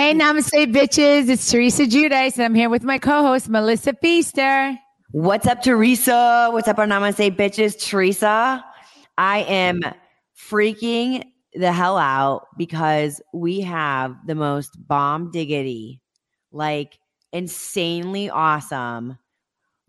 Hey, namaste, bitches. It's Teresa Giudice, and I'm here with my co host, Melissa Pfeister. What's up, Teresa? What's up, our Namaste bitches? Teresa, I am freaking the hell out because we have the most bomb diggity, like insanely awesome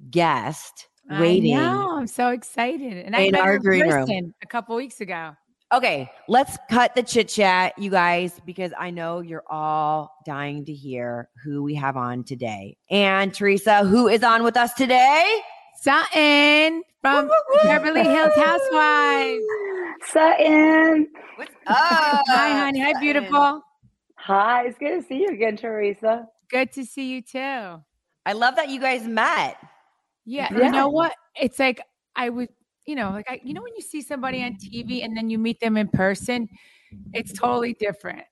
guest waiting. I know. I'm so excited. And I In met our green room. a couple weeks ago. Okay, let's cut the chit chat, you guys, because I know you're all dying to hear who we have on today. And Teresa, who is on with us today? Sutton from Beverly Hills Housewives. Sutton. What's up? Hi, honey. Hi, beautiful. Hi, it's good to see you again, Teresa. Good to see you too. I love that you guys met. Yeah, Yeah. you know what? It's like I would, you know, like I, you know, when you see somebody on TV and then you meet them in person, it's totally different.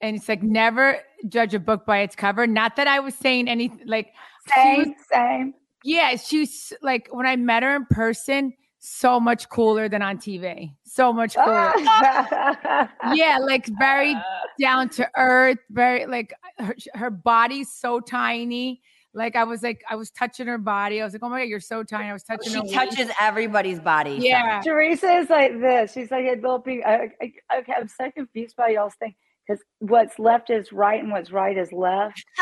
And it's like never judge a book by its cover. Not that I was saying anything like, she was- Same, same. yeah, she's like when I met her in person, so much cooler than on TV. So much cooler. yeah, like very down to earth, very like her, her body's so tiny. Like I was like, I was touching her body. I was like, oh my god, you're so tiny. I was touching She her. waist. touches everybody's body. Yeah. Teresa is like this. She's like a little big. I, I, okay, I'm so confused by y'all's thing because what's left is right and what's right is left.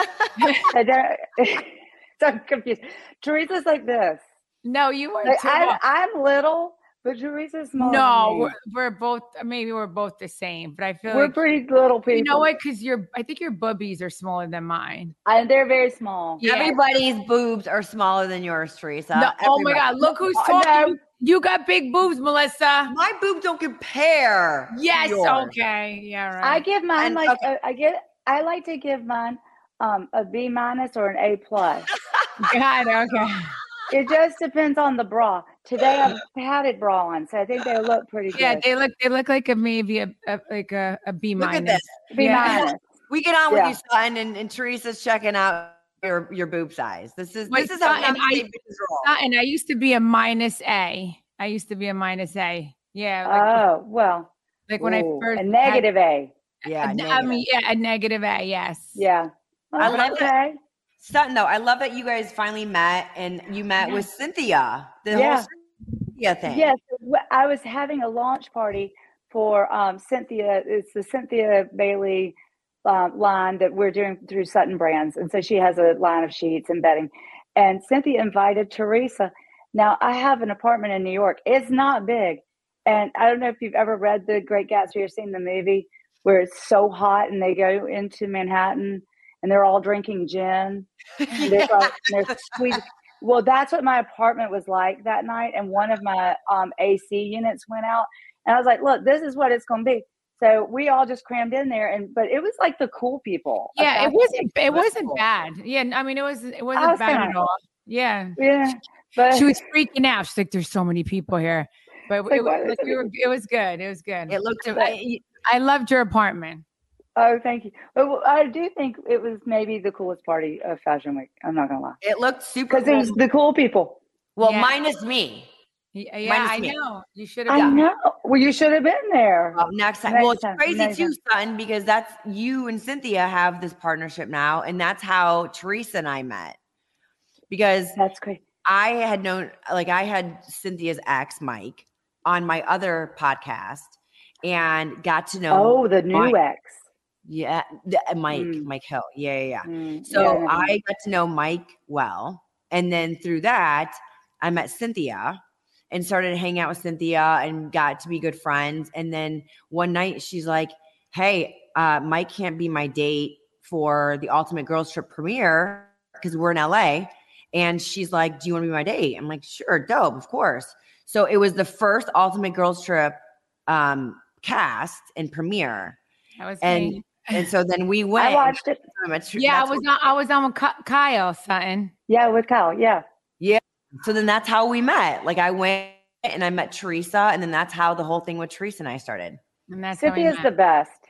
I don't- so I'm confused. Teresa's like this. No, you were Like, too. I, I'm little, but Teresa's smaller. no, we're, we're both. Maybe we're both the same, but I feel we're like pretty little people. you know what? Because your, I think your boobies are smaller than mine. And they're very small. Yeah. Everybody's boobs are smaller than yours, Teresa. No, oh my god, look who's talking. no. You got big boobs, Melissa. My boobs don't compare. to Yes. yours. Okay. Yeah. Right. I give mine And- like okay. a- I get. I like to give mine um, a B minus or an A plus. God. Okay. It just depends on the bra. Today I've padded bra on, so I think they look pretty good. Yeah, they look. They look like a maybe a, a like a, a B Look minus. at this. B yeah. minus. We get on Yeah. with you, son, and, and Teresa's checking out your your boob size. This is Wait, this is how and I- bitches roll. And I used to be a minus A. I used to be a minus A. Yeah. Like, Oh well, like when ooh, I first a had- negative A. Yeah, a- I negative. mean, yeah, a negative A. Yes. Yeah. I love okay. Sutton, though, I love that you guys finally met, and you met with Cynthia. The Yeah. whole Cynthia thing. Yes, I was having a launch party for um, Cynthia. It's the Cynthia Bailey um, line that we're doing through Sutton Brands, and so she has a line of sheets and bedding. And Cynthia invited Teresa. Now I have an apartment in New York. It's not big, and I don't know if you've ever read The Great Gatsby or seen the movie where it's so hot and they go into Manhattan and they're all drinking gin. They're, like- they're squeezing. Well, that's what my apartment was like that night. And one of my um, AC units went out. And I was like, look, this is what it's going to be. So we all just crammed in there. And, but it was like the cool people. of Yeah. It wasn't. It wasn't cool. bad. Yeah. I mean, it was. It wasn't was bad at all. Yeah. Yeah. But She was freaking out. She's like, "There's so many people here," but Like, it, was, like, it? we were, it was good. It was good. It looked. But- I, I loved your apartment. Oh, thank you. But well, I do think it was maybe the coolest party of Fashion Week. I'm not going to lie. it looked super. Because it was the cool people. Well, Yeah. minus me. Yeah, yeah, I me. know. You should have. I done. know. Well, you should have been there. Well, next time. Next well, it's time, crazy next too, time. son, because that's you and Cynthia have this partnership now, and that's how Teresa and I met. Because That's great. I had known, like, I had Cynthia's ex, Mike, on my other podcast, and got to know. Oh, the new Mike. ex. Yeah, uh, Mike, Mm. Mike Hill. Yeah, yeah, yeah. Mm, So yeah, yeah, I got to know Mike well. And then through that, I met Cynthia and started hanging out with Cynthia and got to be good friends. And then one night she's like, Hey, uh, Mike can't be my date for the Ultimate Girls Trip premiere because we're in LA. And she's like, Do you want to be my date? I'm like, Sure, dope, of course. So it was the first Ultimate Girls Trip um, cast and premiere. That was And me. And so then we went. I watched it. I met Tr- Yeah, I was on. I was on with Ky- Kyle Sutton. Yeah, with Kyle. Yeah. Yeah. So then that's how we met. Like I went and I met Teresa, and then that's how the whole thing with Teresa and I started. And that's how we Cynthia's met. the best.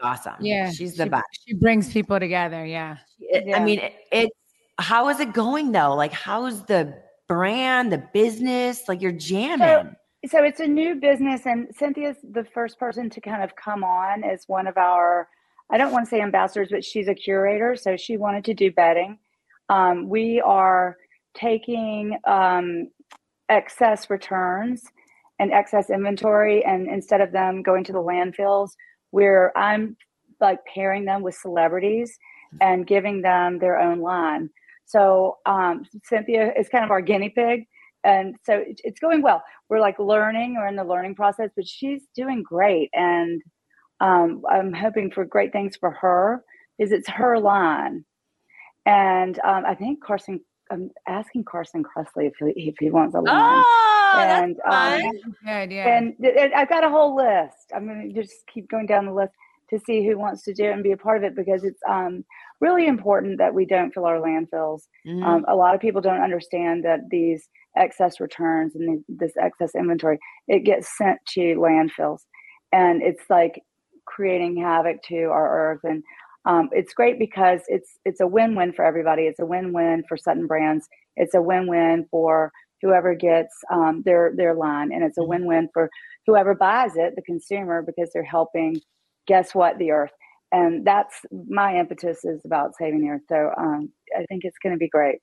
Awesome. yeah. she's the she, best. She brings people together. Yeah. It- I mean, it, it. How is it going though? Like, how's the brand, the business? Like, you're jamming. So it's a new business, and Cynthia's the first person to kind of come on as one of our I don't want to say ambassadors, but she's a curator, so she wanted to do bedding. Um, we are taking um, excess returns and excess inventory, and instead of them going to the landfills, where I'm like pairing them with celebrities and giving them their own line. So um, Cynthia is kind of our guinea pig. And so it's going well. We're like learning, we're in the learning process, but she's doing great. And um, I'm hoping for great things for her Is it's her line. And um, I think Carson, I'm asking Carson Kressley if he, if he wants a line. Oh, and that's um, Good, yeah. and, and I've got a whole list. I'm going to just keep going down the list to see who wants to do it and be a part of it because it's um, really important that we don't fill our landfills. Mhm. Um, a lot of people don't understand that these excess returns and the, this excess inventory it gets sent to landfills, and it's like creating havoc to our earth. And um, it's great because it's it's a win-win for everybody. It's a win-win for Sutton Brands. It's a win-win for whoever gets um, their their line, and it's a Mhm. win-win for whoever buys it, the consumer, because they're helping. Guess what? The earth, and that's my impetus is about saving the earth. So um, I think it's going to be great.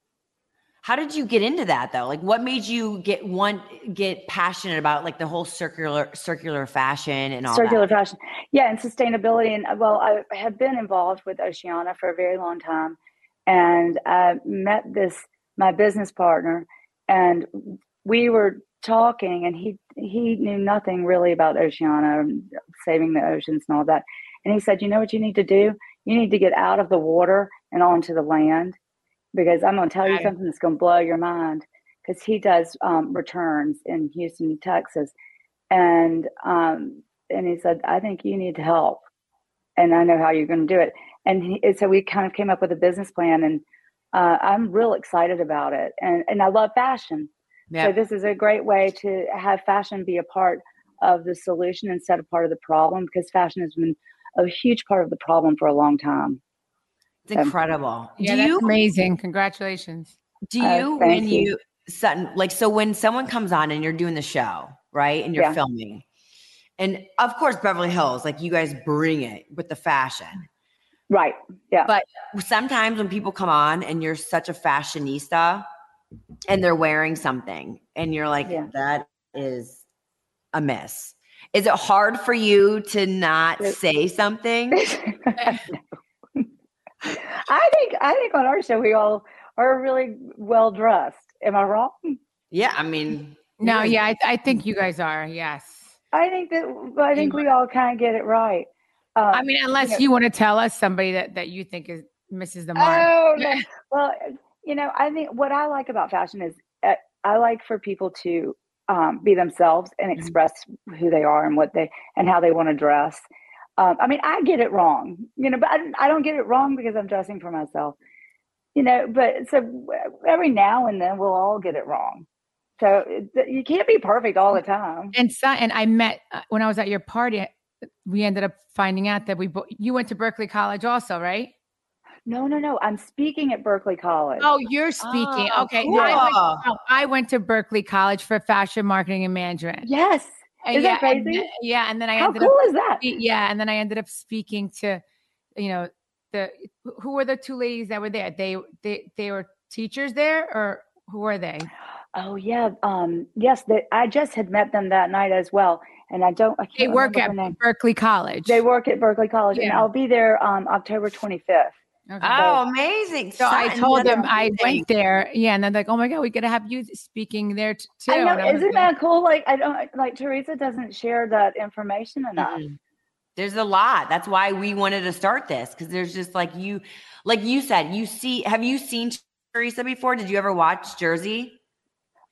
How did you get into that though? Like what made you get one get passionate about like the whole circular circular fashion and all circular that? fashion yeah and sustainability and uh, well i have been involved with oceana for a very long time and i met this my business partner and we were talking and he he knew nothing really about oceana and saving the oceans and all that and he said you know what you need to do you need to get out of the water and onto the land because i'm going to tell you something that's going to blow your mind because he does um, returns in houston texas and um, and he said, "I think you need help, and I know how you're going to do it." And, he, and so we kind of came up with a business plan, and uh, I'm real excited about it. And and I love fashion, Yeah. so this is a great way to have fashion be a part of the solution instead of part of the problem, because fashion has been a huge part of the problem for a long time. It's incredible. yeah, do that's you amazing. Congratulations. do Uh, you thank when you. you Sutton like so when someone comes on and you're doing the show, right? And you're Yeah. filming. And of course Beverly Hills, like you guys bring it with the fashion. Right? Yeah. But sometimes when people come on and you're such a fashionista and they're wearing something and you're like, Yeah. that is a miss. Is it hard for you to not say something? I think I think on our show we all are really well dressed. Am I wrong? Yeah, I mean, No, yeah, I, I think you guys are. Yes. I think that I think we all kind of get it right. Um, I mean, unless know- you want to tell us somebody that, that you think is misses the mark. Oh no. Well, you know, I think what I like about fashion is uh, I like for people to um, be themselves and Mhm. express who they are and what they and how they want to dress. Um, I mean, I get it wrong, you know, but I, don't- I don't get it wrong because I'm dressing for myself, you know. But so every now and then we'll all get it wrong. So it, you can't be perfect all the time. And so, and I met uh, when I was at your party. We ended up finding out that we bo- you went to Berkeley College also, right? No, no, no. I'm speaking at Berkeley College. Oh, you're speaking. Oh, okay, cool. I, went, no, I went to Berkeley College for fashion marketing and management. yes. And Is yeah, that and crazy? then- yeah, and then I How ended cool up is that? yeah, and then I ended up speaking to, you know, the who were the two ladies that were there? They they they were teachers there, or who were they? Oh yeah, um, yes. They, I just had met them that night as well, and I don't. I can't They work at. Berkeley College. They work at Berkeley College, and I'll be there um, October 25th. Okay. oh, amazing. So I Sutton, told them I went there. Yeah, and they're like, "Oh my god, we gotta have you speaking there t- too." I know, I isn't like, that cool? Like I don't like Teresa doesn't share that information enough. Mm-mm. There's a lot. That's why we wanted to start this because there's just like you, like you said, you see. Have you seen Teresa before? Did you ever watch Jersey?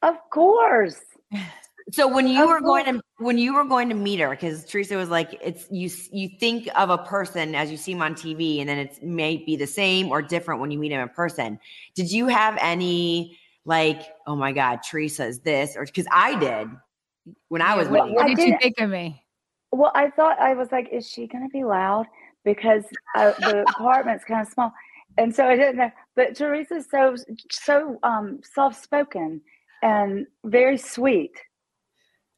Of course. So when you Of were going to when you were going to meet her, because Teresa was like, it's you you think of a person as you see him on TV, and then it may be the same or different when you meet him in person. Did you have any like, oh my God, Teresa is this, or because I did when I was What, meeting what her. I did you didn't- think of me? Well, I thought I was like, is she going to be loud? Because uh, the apartment's kind of small, and so I didn't know. But Teresa's so so um, soft spoken and very sweet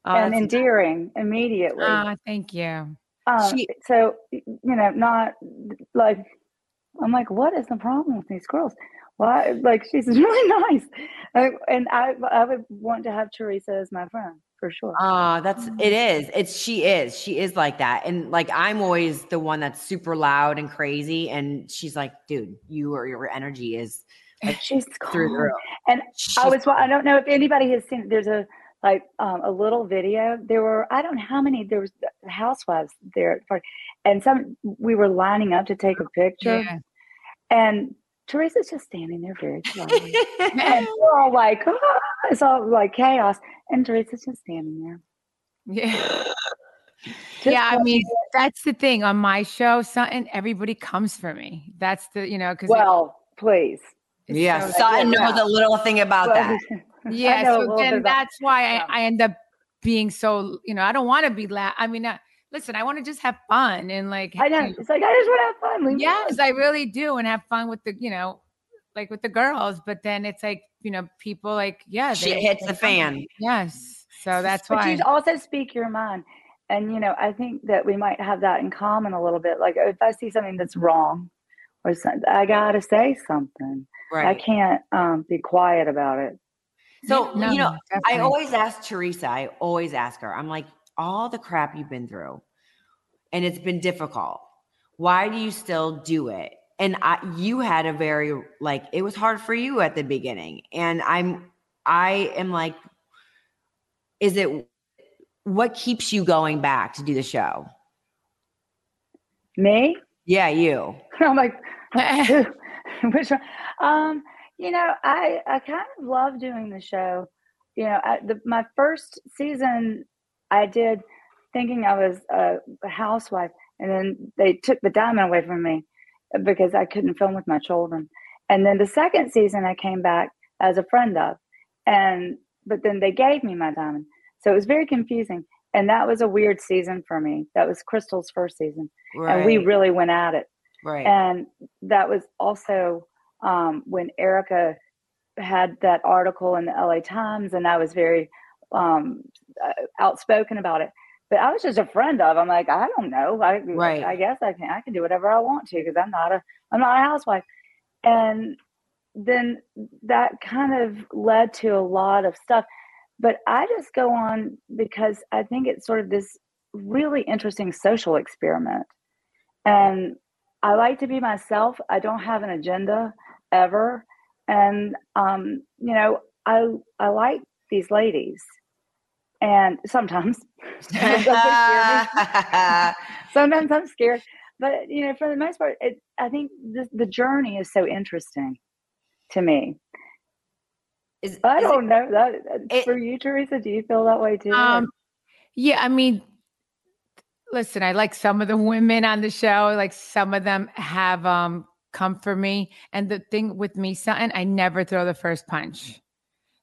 Oh, and that's- endearing immediately. Ah, thank you. Um, She- so you know, not like I'm like, what is the problem with these girls? Why? Like she's really nice, Like, and I I would want to have Teresa as my friend for sure. Oh, that's it is. It's she is. She is like that. And like I'm always the one that's super loud and crazy. And she's like, dude, you or your energy is she's through the calm. roof. And I She's- was I don't know if anybody has seen there's a like um, a little video. There were I don't know how many there was housewives there at party, and some we were lining up to take a picture, Yeah. and Teresa's just standing there very quietly. and we're all like, "Ah," it's all like chaos, and Teresa's just standing there. Yeah. Just yeah, I like- mean, that's the thing on my show. Something everybody comes for me. That's the you know because well, please. yeah, so, Sutton yeah. knows a little thing about that. yeah. know a So little bit then about- that's why yeah. I, I end up being so you know I don't want to be la- I mean, uh, listen, I want to just have fun and like I know. you It's like I just want to have fun. Leave Yes. I really do, and have fun with the you know, like with the girls. But then it's like you know, people like yeah, Shit hits the fan. Yes, so that's but why. you also speak your mind and you know i think that we might have that in common a little bit like if i see something that's wrong or something i gotta say something Right. i can't um, be quiet about it So, No, you know, I always ask Teresa, I always ask her, I'm like, all the crap you've been through and it's been difficult. Why do you still do it? And I, you had a very, like, it was hard for you at the beginning. And I'm, I am like, is it, what keeps you going back to do the show? me Yeah, you. i'm like which one um you know i i kind of love doing the show. You know I, the, my first season i did thinking i was a, a housewife and then they took the diamond away from me because i couldn't film with my children. And then the second season i came back as a friend of and but then they gave me my diamond. So it was very confusing and that was a weird season for me. That was crystal's first season Right. and we really went at it. Right. and that was also um, when Erika had that article in the LA Times, and I was very um, uh, outspoken about it. But I was just a friend of. I'm like, I don't know. I Right. I guess I can. I can do whatever I want to because I'm not a I'm not a housewife. And then that kind of led to a lot of stuff. But I just go on because I think it's sort of this really interesting social experiment. And I like to be myself. I don't have an agenda ever. And um, you know, I I like these ladies. And sometimes sometimes they scare me. sometimes I'm scared. But you know, for the most part, it, I think the the journey is so interesting to me. Is- I is don't know that it- for you, Teresa. Do you feel that way too? Um, yeah, I mean, listen, I like some of the women on the show. Like some of them have um come for me, and the thing with me, something I never throw the first punch.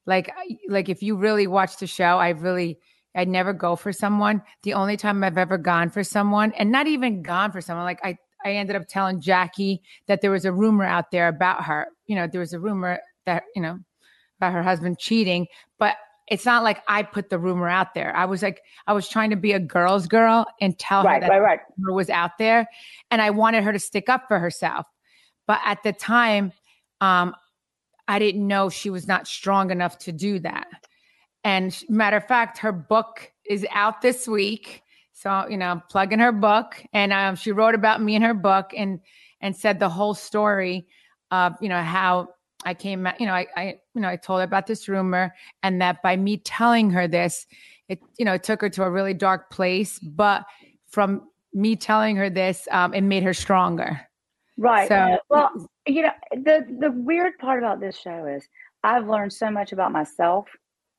Like, like if you really watch the show, I really, I never go for someone. The only time I've ever gone for someone, and not even gone for someone, like I, I ended up telling Jackie that there was a rumor out there about her. You know, there was a rumor that you know about her husband cheating, but it's not like I put the rumor out there. I was like, I was trying to be a girl's girl and tell her that right, right. rumor was out there, and I wanted her to stick up for herself. But at the time, um, I didn't know she was not strong enough to do that. And matter of fact, her book is out this week. So you know, plugging her book, and um, she wrote about me in her book, and and said the whole story of you know how I came, you know, I, I you know I told her about this rumor, and that by me telling her this, it you know it took her to a really dark place, but from me telling her this, um, it made her stronger. Right. So Well, you know, the the weird part about this show is I've learned so much about myself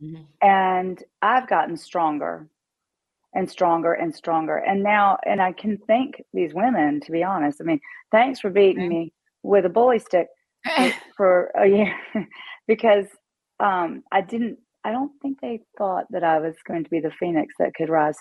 Mhm. and I've gotten stronger and stronger and stronger. And now and I can thank these women to be honest. I mean, thanks for beating Okay. me with a bully stick for, a year because um I didn't I don't think they thought that I was going to be the phoenix that could rise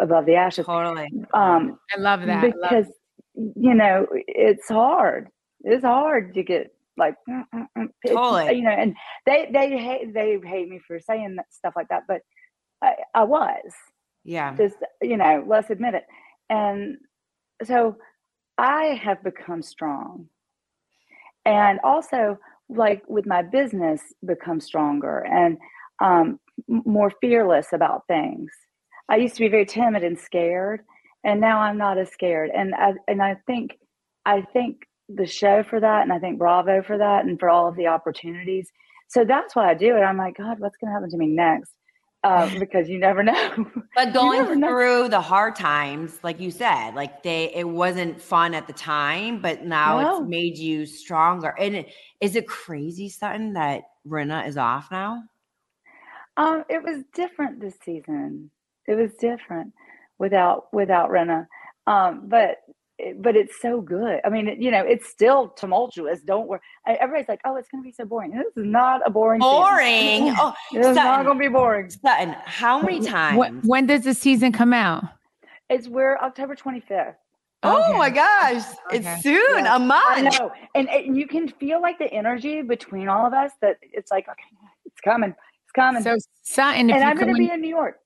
above the ashes. Totally. Um I love that. I love because you know it's hard it's hard to get like mm, mm, mm, Totally. you know and they they hate they hate me for saying that stuff like that but i, I was Yeah. just you know let's admit it and so I have become strong. And also, like with my business, become stronger and um, more fearless about things. I used to be very timid and scared, and now I'm not as scared. And I and I think I think the show for that, and I think Bravo for that, and for all of the opportunities. So that's why I do it. I'm like, God, what's going to happen to me next? Uh, because you never know. But going through know. the hard times, like you said, like they, it wasn't fun at the time, but now no. it's made you stronger. And it, is it crazy, Sutton, that Rinna is off now? Um, it was different this season. It was different without without Rinna. Um, but but it's so good. I mean, you know, it's still tumultuous. Don't worry. Everybody's like, "Oh, it's going to be so boring." This is not a boring. Boring. oh, it's not going to be boring. Sutton, how many times? When, when, does the season come out? It's we're October twenty fifth. Oh okay. my gosh, okay. it's soon, yeah. a month. I know, and, and you can feel like the energy between all of us. That it's like, okay, it's coming, it's coming. So Sutton, and I'm going to be in New York.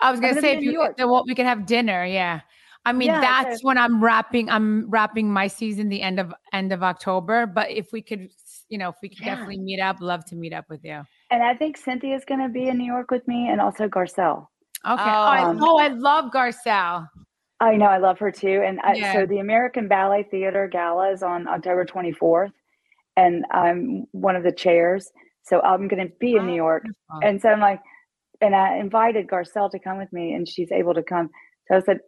I was going to say, if you, well, we can have dinner. Yeah. I mean, yeah, that's when I'm wrapping. I'm wrapping my season the end of end of October. But if we could, you know, if we could yeah. definitely meet up, love to meet up with you. And I think Cynthia's going to be in New York with me, and also Garcelle. Okay. Um, oh, I, oh, I love Garcelle. I know, I love her too. And I, yeah. so the American Ballet Theater Gala is on October 24th, and I'm one of the chairs. So I'm going to be in New York, and so I'm like, and I invited Garcelle to come with me, and she's able to come. So I said,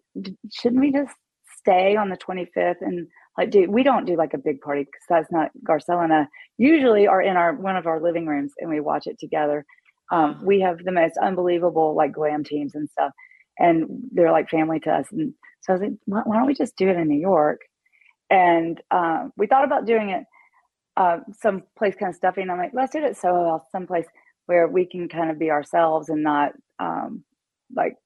shouldn't we just stay on the 25th and like do we don't do like a big party because that's not Garcelle and I usually are in our one of our living rooms and we watch it together. Um, we have the most unbelievable like glam teams and stuff, and they're like family to us. And so I was like, why, why don't we just do it in New York? And um, we thought about doing it uh, some place kind of stuffy. And I'm like, let's do it so someplace where we can kind of be ourselves and not um, like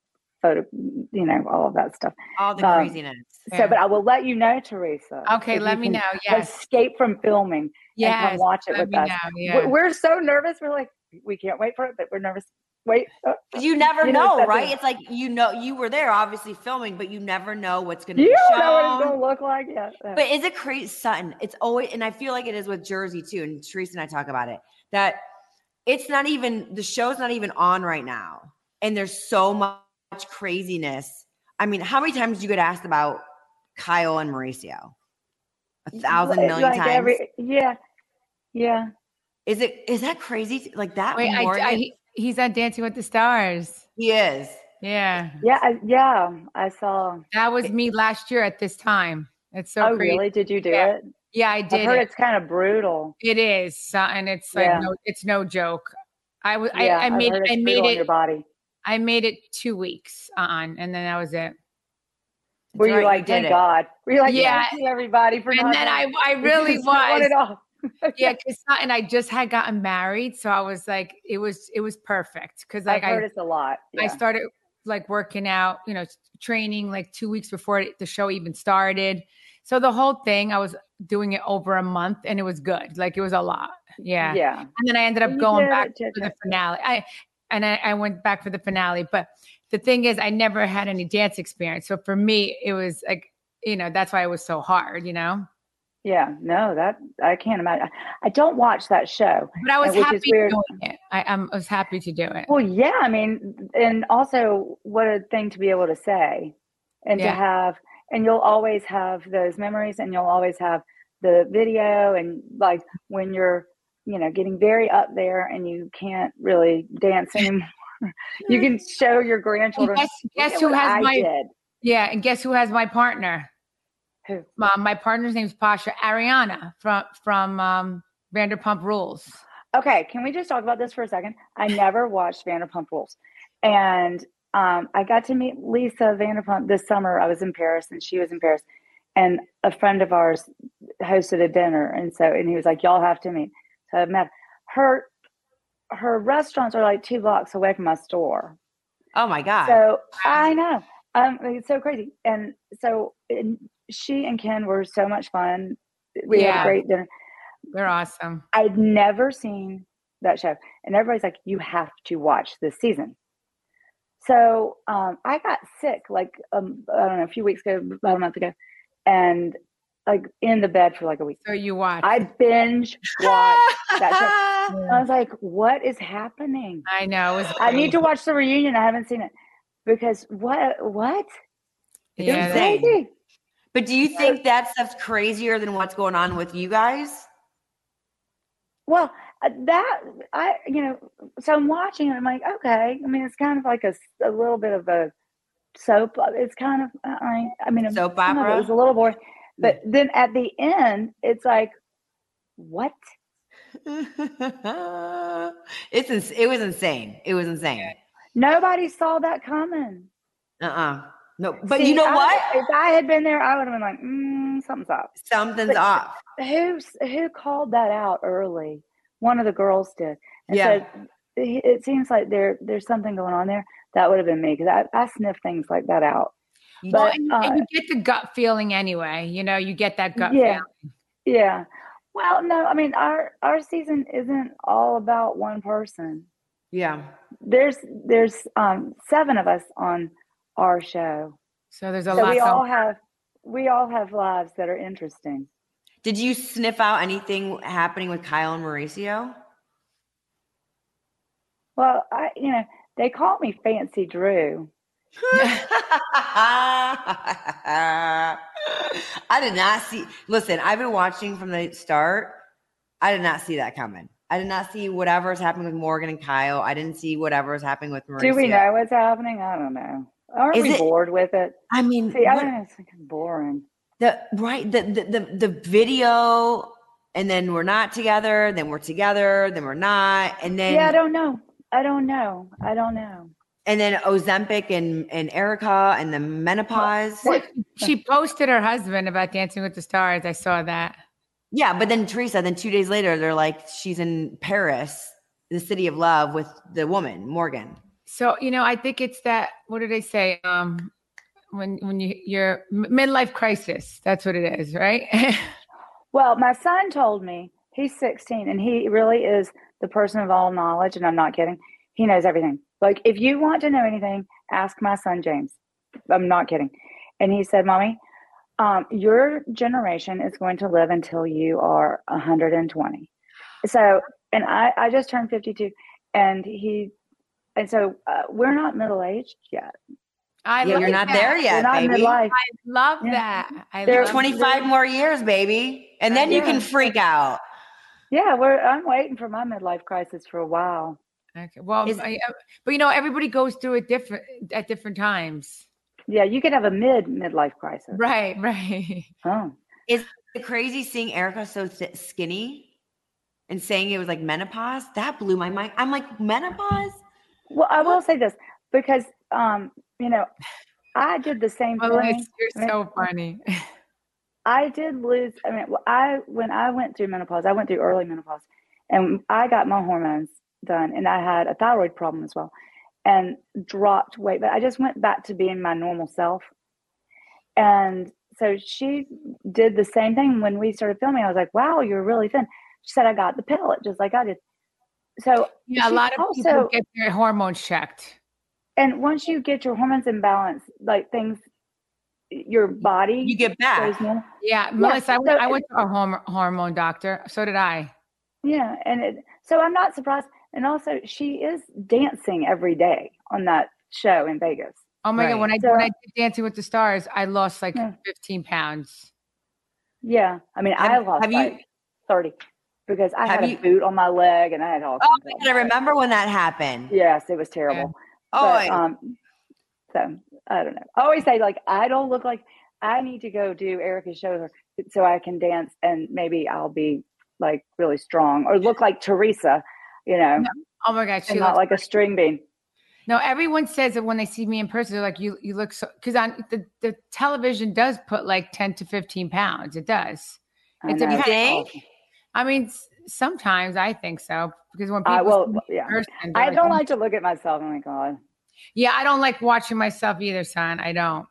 photo, you know, all of that stuff. All the um, craziness. So, but I will let you know, Teresa. Okay, let me know. Yes. Escape from filming. Yeah. Come watch it with us. Yeah. We're so nervous. We're like, we can't wait for it, but we're nervous. Wait. Uh, you never you know, know right? It's like you know you were there, obviously filming, but you never know what's going to. You don't know what it's going to look like yet. But is it crazy, Sutton? It's always, and I feel like it is with Jersey too. And Teresa and I talk about it that it's not even the show's not even on right now, and there's so much much craziness. I mean, how many times do you get asked about Kyle and Mauricio? A thousand million like times. Every, yeah, yeah. Is it is that crazy? Like that? Wait, I, I, he's on Dancing with the Stars. He is. Yeah. Yeah, I, yeah. I saw. That was me last year at this time. It's so. Oh, crazy. really? Did you do yeah. it? Yeah, I did. I heard it. it's kind of brutal. It is, uh, and it's like yeah. no, it's no joke. I was. Yeah, I, I made. I made it. Your body. I made it two weeks on, and then that was it. Were you like, thank it. God? Were you like, yeah, everybody for? And then I, I really was. yeah, because and I just had gotten married, so I was like, it was, it was perfect. Because like I've heard I, it's a lot. Yeah. I started like working out, you know, training like two weeks before the show even started. So the whole thing, I was doing it over a month, and it was good. Like it was a lot. Yeah, yeah. And then I ended up going back to the finale. I and I, I, went back for the finale. But the thing is, I never had any dance experience. So for me, it was like, you know, that's why it was so hard, you know? Yeah, no, that I can't imagine. I don't watch that show, but I was happy doing it. I, I was happy to do it. Well, yeah, I mean, and also what a thing to be able to say, and yeah. to have, and you'll always have those memories, and you'll always have the video, and like when you're you know getting very up there and you can't really dance anymore. You can show your grandchildren guess, guess who has I my did. yeah and guess who has my partner? Who? My, my partner's name is pasha. Ariana from from um vanderpump rules. Okay can we just talk about this for a second? I never watched vanderpump rules. And um, i got to meet lisa vanderpump this summer. I was in paris and she was in paris. And a friend of ours hosted a dinner and so and he was like y'all have to meet so I met her. Her restaurants are like two blocks away from my store. Oh my god! So I know. Um, it's so crazy. And so and she and Ken were so much fun. We yeah. had a great dinner. They're awesome. I'd never seen that show, and everybody's like, "You have to watch this season." So um, I got sick like um, I don't know a few weeks ago, about a month ago, and like in the bed for like a week. So you watch. I binge watched that show. I was like, "What is happening?" I know. It was I need to watch the reunion. I haven't seen it because what? What? It's Yeah, that- insane. Crazy. But do you think that stuff's crazier than what's going on with you guys? Well, uh, that I, you know, so I'm watching and I'm like, okay. I mean, it's kind of like a, a little bit of a soap. uh, It's kind of, I, I mean, Soap opera. it was a little boring, but then at the end, it's like, what? it's ins- it was insane. It was insane. Nobody saw that coming. Uh-uh. No, but See, you know I- what? If I had been there, I would have been like, mm, something's off. Something's But- off. Who who called that out early? One of the girls did, and Yeah. said it it seems like there there's something going on there. That would have been me because I, I sniff things like that out. You Well, But, and, uh, and you get the gut feeling anyway. You know, you get that gut Yeah. feeling. Yeah. Well, no, I mean our our season isn't all about one person. Yeah. There's there's um seven of us on our show. So there's a So lot. we going- all have we all have lives that are interesting. Did you sniff out anything happening with Kyle and Mauricio? Well, I you know, they call me Fancy Drew. I did not see. Listen, I've been watching from the start. I did not see that coming. I did not see whatever's happening with Morgan and Kyle. I didn't see whatever's happening with Mauricio. Do we know what's happening? I don't know. Aren't Is we it- bored with it? I mean, See, I what- don't know. It's like boring. the right the, the the the video, and then we're not together. Then we're together. Then we're not. And then yeah, I don't know. I don't know. I don't know. And then Ozempic and and Erika and the menopause. she posted her husband about Dancing with the Stars. I saw that. Yeah, but then Teresa, then two days later, they're like, she's in Paris, the city of love, with the woman Morgan. So you know, I think it's that. What do they say? Um, when when you you're midlife crisis. That's what it is, right? Well, my son told me he's 16 and he really is the person of all knowledge. And I'm not kidding. He knows everything. Like, if you want to know anything, ask my son, James. I'm not kidding. And he said, Mommy, um, your generation is going to live until you are 120. So, and I, I just turned 52 and he, and so uh, we're not middle aged yet. I yeah, love you're not that. there yet, not baby. midlife. I love Yeah. that. I They're love 25 more years, baby. And then you can freak out. Yeah, we're, I'm waiting for my midlife crisis for a while. Okay. Well, Is- I, uh, but you know, everybody goes through it different at different times. Yeah, you could have a mid midlife crisis. Right, right. Oh. is it crazy seeing Erika so th- skinny and saying it was like menopause, that blew my mind. I'm like, menopause? Well, I will say this because um, you know, I did the same Well, thing. you're so funny. I did lose. I mean, well, I when I went through menopause, I went through early menopause, and I got my hormones done, and I had a thyroid problem as well, and dropped weight. But I just went back to being my normal self, and so she did the same thing when we started filming. I was like, "Wow, you're really thin." She said, "I got the pill, just like I did." So Yeah, a lot of people also- get their hormones checked. and once you get your hormones in balance, like things, your body You get back. normal. Yeah, Melissa, I went, so I went to a horm- hormone doctor. So did I. Yeah, and it, so I'm not surprised. And also, she is dancing every day on that show in Vegas. Oh my Right. god, when I So- when I did Dancing with the Stars, I lost like Yeah. 15 pounds. Yeah, I mean, I lost have you- thirty because I Have had you- a boot on my leg and I had all. Oh, my God, I remember when that happened. Yes, it was terrible. Oh, but, I- um, so I don't know. I always say like I don't look like I need to go do Erika's show so I can dance and maybe I'll be like really strong or look like Teresa, you know, Oh my god, she not looks like a string bean. No, everyone says that when they see me in person, they're like, "You, you look so." Because on the, the television does put like ten to fifteen pounds. It does. I It's a know, it's think? awful. I mean, sometimes I think so because when people I will. see Yeah, person, they're I don't "Oh." like to look at myself. Oh my god. Yeah, I don't like watching myself either, son. I don't.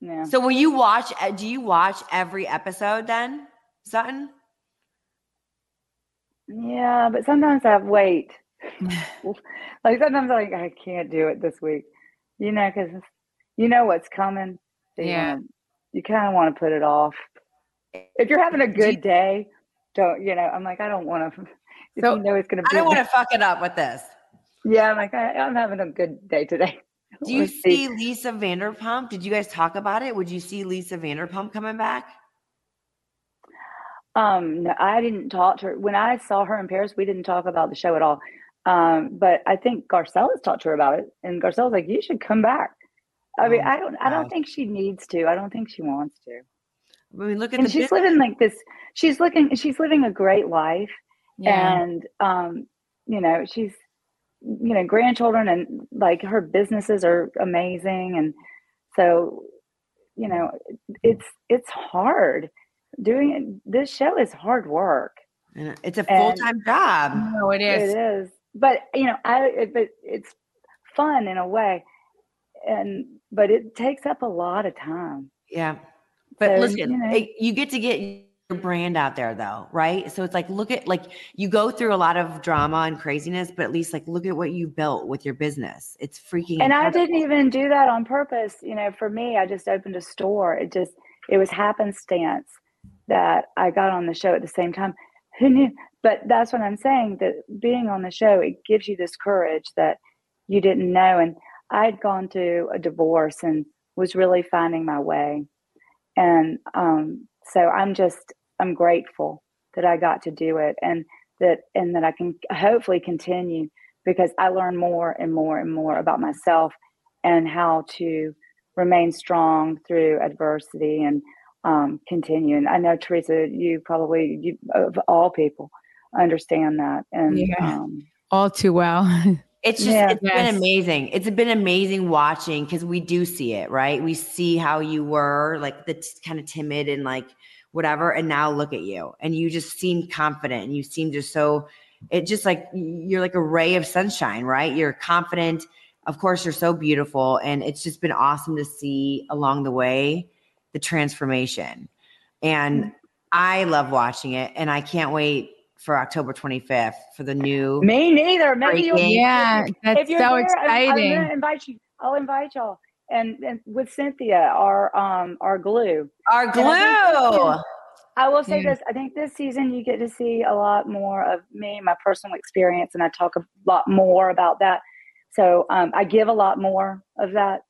Yeah. So will you watch? uh, Do you watch every episode then, Sutton? Yeah, but sometimes I have wait. like sometimes I'm like I can't do it this week. You know, because you know what's coming. So Yeah. you kind of want to put it off. If you're having a good day, don't you know? I'm like, I don't want to. If So, you know it's going to I be, don't want to fuck it up with this. yeah. I'm like, I, I'm having a good day today. Do you see Lisa Vanderpump? Did you guys talk about it? Would you see Lisa Vanderpump coming back? Um, no, I didn't talk to her when I saw her in Paris. We didn't talk about the show at all. Um, but I think Garcelle's talked to her about it, and Garcelle's like, "You should come back." I mean, Oh, I don't, I don't think she needs to. I don't think she wants to. I mean, look at And she's business. living like this. She's looking. She's living a great life, Yeah. and um, you know, she's you know, grandchildren, and like her businesses are amazing, and so you know, it's it's hard doing it. This show is hard work. And It's a full time job. no, it is. It is, but you know, I it, but it's fun in a way, and but it takes up a lot of time. Yeah. But So, listen, you know. it- you get to get your brand out there though, right? So it's like look at like you go through a lot of drama and craziness, but at least like look at what you built with your business. It's freaking And I didn't even do that on purpose. You know, for me, I just opened a store. It just it was happenstance that I got on the show at the same time. Who knew? But that's what I'm saying. That being on the show, it gives you this courage that you didn't know. And I'd gone through a divorce and was really finding my way. And um, so I'm just I'm grateful that I got to do it and that and that I can hopefully continue because I learn more and more and more about myself and how to remain strong through adversity and um, continue. And I know Teresa, you probably you of all people understand that. And Yeah. um, All too well. It's just Yeah. it's Yes. been amazing. It's been amazing watching because we do see it, right? We see how you were like the t- kind of timid and like whatever, and now look at you, and you just seem confident, and you seem just so. It just like you're like a ray of sunshine, right? You're confident. Of course, you're so beautiful, and it's just been awesome to see along the way the transformation. And I love watching it, and I can't wait for October 25th for the new. me neither. Maybe you'll, yeah, that's if you're so there, I'm- I'm, exciting. gonna invite you. I'll invite y'all. And, and with Cynthia, our um our glue. Our And I glue. I will say Yeah. this. I think this season you get to see a lot more of me, my personal experience, and I talk a lot more about that. So um, I give a lot more of that,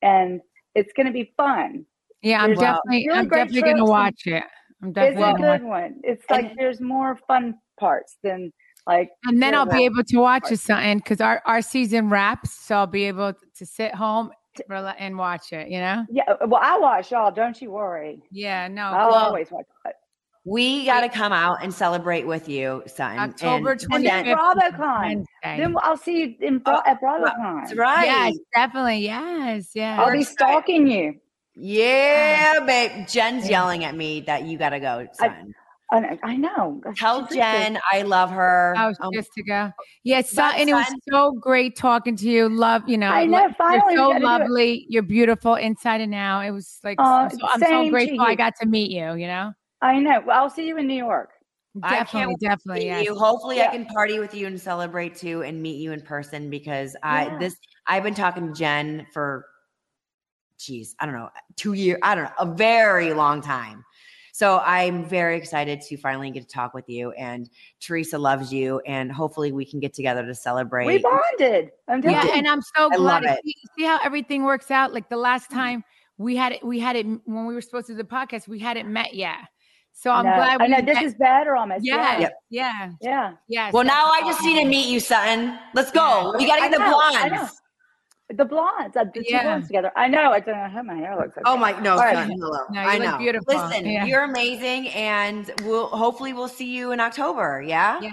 and it's going to be fun. Yeah, I'm there's definitely, really I'm definitely gonna watch it. I'm It's definitely a gonna watch good one. It's like there's more fun parts than like. And then I'll be able to watch course. it something because our, our season wraps. So I'll be able to sit home and watch it, you know? Yeah, uh, well, I watch y'all. Don't you worry. Yeah, no. I'll Well, always watch. it. We got to come out and celebrate with you, son. October And- 25th. And then BravoCon. Then I'll see you in Bra- Oh, at BravoCon. That's right. Yes, definitely. Yes, yes. I'll be stalking you. Yeah, babe. Jen's yelling at me that you got to go, son. I know. I know. Tell She's Jen I love her. I was Um, just to go. Yes, Bye, and it was son. so great talking to you. Love, you know, I know, like, finally you're so got to do it. lovely. You're beautiful inside and out. It was like, Aw, I'm so, I'm so grateful I got to meet you, you know? I know. Well, I'll see you in New York. I can't Definitely, wait definitely. meet Yes. you. Hopefully, I can party with you and celebrate too, and meet you in person because I Yeah. this I've been talking to Jen for, geez, I don't know, two years. I don't know, a very long time. So I'm very excited to finally get to talk with you. And Teresa loves you, and hopefully we can get together to celebrate. We bonded. I'm Yeah, telling and I'm so I glad. to. See, see how everything works out. Like the last mm-hmm. time we had it, we had it when we were supposed to do the podcast. We hadn't met yet, so I'm No, glad. I know this met- is better almost. yeah, Yeah. yeah, Yeah. yeah. well, now I just need to meet you, son. Let's go. Yeah. We got to I get the know, I know. blondes. The blondes. uh, The two Yeah. blondes together. I know. I don't know how my hair looks. Oh my no, All right. son, hello. No, you I look know. beautiful. Listen, Yeah. you're amazing, and we'll hopefully we'll see you in October. Yeah. Yeah.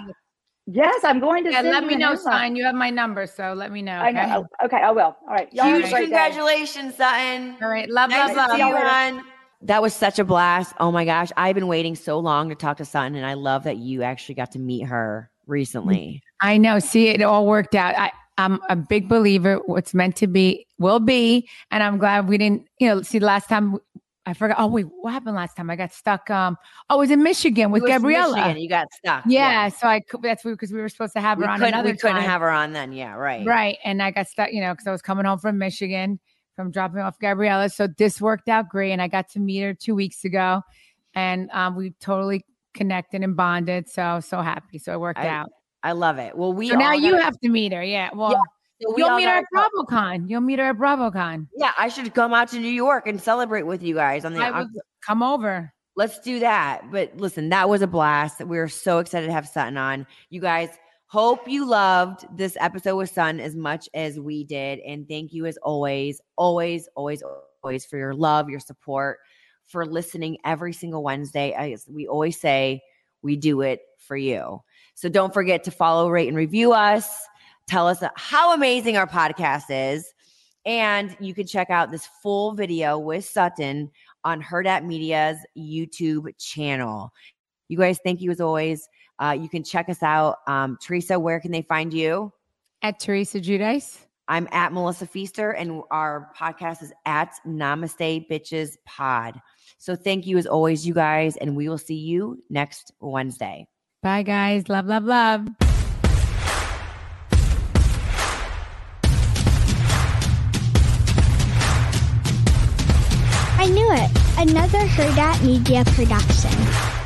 Yes, I'm going to Yeah, send let you me know, invite. sign. You have my number, so let me know. I Okay? know. Okay, I will. All right. Y'all Huge great day. congratulations, Sutton. All right, love, Nice love, to see love. you. That was such a blast. Oh my gosh. I've been waiting so long to talk to Sutton, and I love that you actually got to meet her recently. I know. See, it all worked out. I, I'm a big believer. What's meant to be will be, and I'm glad we didn't. You know, see, last time I forgot. Oh wait, what happened last time? I got stuck. Um, oh, it was in Michigan with Gabriella. Michigan, you got stuck. Yeah, so I that's because we were supposed to have her we on another we couldn't time. have her on then. Yeah, right. Right. And I got stuck, you know, because I was coming home from Michigan from dropping off Gabriella. So this worked out great. And I got to meet her two weeks ago. And um, we totally connected and bonded. So, so happy. So it worked I- out. I love it. Well, we So now you have to meet her. Yeah. Well, so we you'll meet her at BravoCon. You'll meet her at BravoCon. Yeah, I should come out to New York and celebrate with you guys on the. I would come over. Let's do that. But listen, that was a blast. We are so excited to have Sutton on. You guys, hope you loved this episode with Sun as much as we did. And thank you as always, always, always, always for your love, your support, for listening every single Wednesday. As we always say, we do it for you. So don't forget to follow, rate, and review us. Tell us how amazing our podcast is. And you can check out this full video with Sutton on Hurrdat Media's YouTube channel. You guys, thank you as always. Uh, you can check us out. Um, Teresa, where can they find you? At Teresa Giudice. I'm at Melissa Pfeister, and our podcast is at Namaste Bitches Pod. So thank you as always, you guys, and we will see you next Wednesday. Bye, guys. Love, love, love. I knew it. Another Hurrdat Media production.